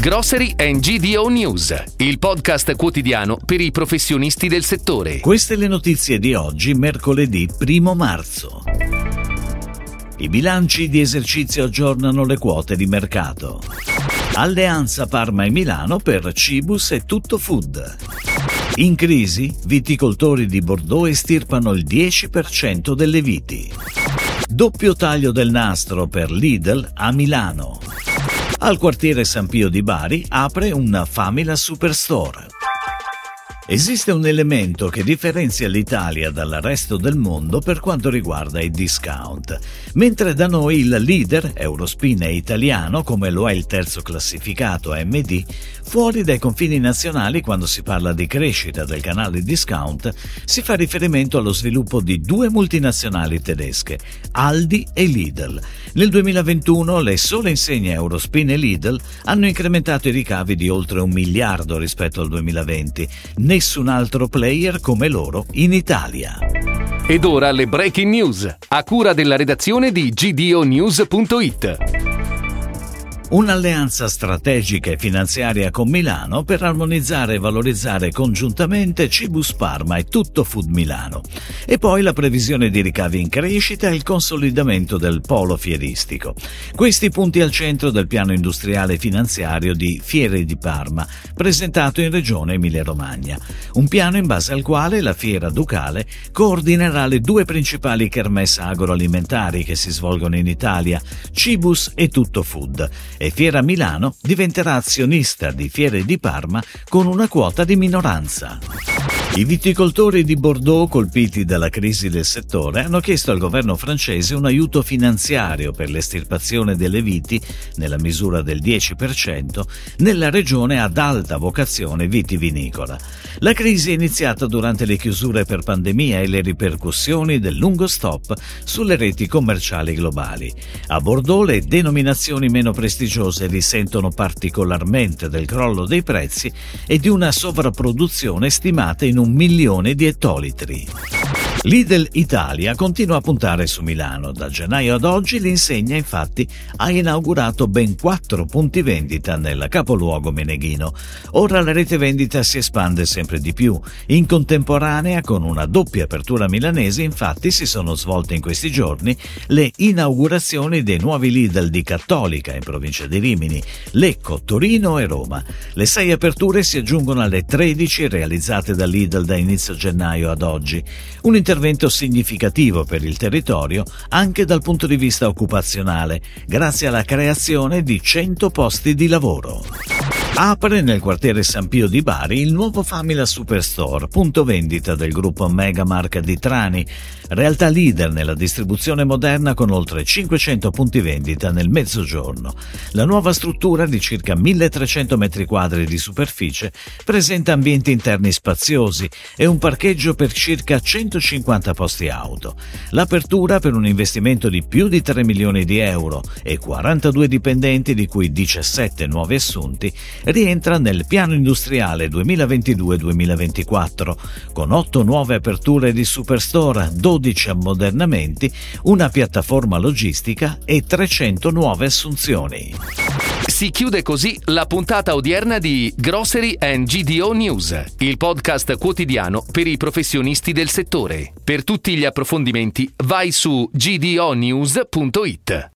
Grocery and GDO News, il podcast quotidiano per i professionisti del settore. Queste le notizie di oggi, mercoledì 1 marzo. I bilanci di esercizio aggiornano le quote di mercato. Alleanza Parma e Milano per Cibus e Tutto Food. In crisi, viticoltori di Bordeaux estirpano il 10% delle viti. Doppio taglio del nastro per Lidl a Milano. Al quartiere San Pio di Bari apre una Famila Superstore. Esiste un elemento che differenzia l'Italia dal resto del mondo per quanto riguarda i discount. Mentre da noi il leader, Eurospin, è italiano, come lo è il terzo classificato AMD, fuori dai confini nazionali quando si parla di crescita del canale discount si fa riferimento allo sviluppo di due multinazionali tedesche, Aldi e Lidl. Nel 2021 le sole insegne Eurospin e Lidl hanno incrementato i ricavi di oltre un miliardo rispetto al 2020 nessun altro player come loro in Italia. Ed ora le breaking news, a cura della redazione di gdonews.it. Un'alleanza strategica e finanziaria con Milano per armonizzare e valorizzare congiuntamente Cibus Parma e tutto Food Milano. E poi la previsione di ricavi in crescita e il consolidamento del polo fieristico. Questi punti al centro del piano industriale e finanziario di Fiere di Parma, presentato in regione Emilia-Romagna. Un piano in base al quale la Fiera Ducale coordinerà le due principali kermesse agroalimentari che si svolgono in Italia, Cibus e Tutto Food e Fiera Milano diventerà azionista di Fiere di Parma con una quota di minoranza. I viticoltori di Bordeaux, colpiti dalla crisi del settore, hanno chiesto al governo francese un aiuto finanziario per l'estirpazione delle viti, nella misura del 10%, nella regione ad alta vocazione vitivinicola. La crisi è iniziata durante le chiusure per pandemia e le ripercussioni del lungo stop sulle reti commerciali globali. A Bordeaux le denominazioni meno prestigiose risentono particolarmente del crollo dei prezzi e di una sovrapproduzione stimata in un un milione di ettolitri. Lidl Italia continua a puntare su Milano. Da gennaio ad oggi l'insegna infatti ha inaugurato ben quattro punti vendita nel capoluogo meneghino. Ora la rete vendita si espande sempre di più. In contemporanea con una doppia apertura milanese infatti si sono svolte in questi giorni le inaugurazioni dei nuovi Lidl di Cattolica in provincia di Rimini, Lecco, Torino e Roma. Le sei aperture si aggiungono alle 13 realizzate da Lidl da inizio gennaio ad oggi. Un intervento significativo per il territorio anche dal punto di vista occupazionale, grazie alla creazione di 100 posti di lavoro. Apre nel quartiere San Pio di Bari il nuovo Famila Superstore, punto vendita del gruppo Megamark di Trani, realtà leader nella distribuzione moderna con oltre 500 punti vendita nel mezzogiorno. La nuova struttura di circa 1300 m2 di superficie presenta ambienti interni spaziosi e un parcheggio per circa 150 posti auto. L'apertura per un investimento di più di 3 milioni di euro e 42 dipendenti di cui 17 nuovi assunti rientra nel piano industriale 2022-2024, con 8 nuove aperture di superstore, 12 ammodernamenti, una piattaforma logistica e 300 nuove assunzioni. Si chiude così la puntata odierna di Grocery and GDO News, il podcast quotidiano per i professionisti del settore. Per tutti gli approfondimenti vai su gdonews.it.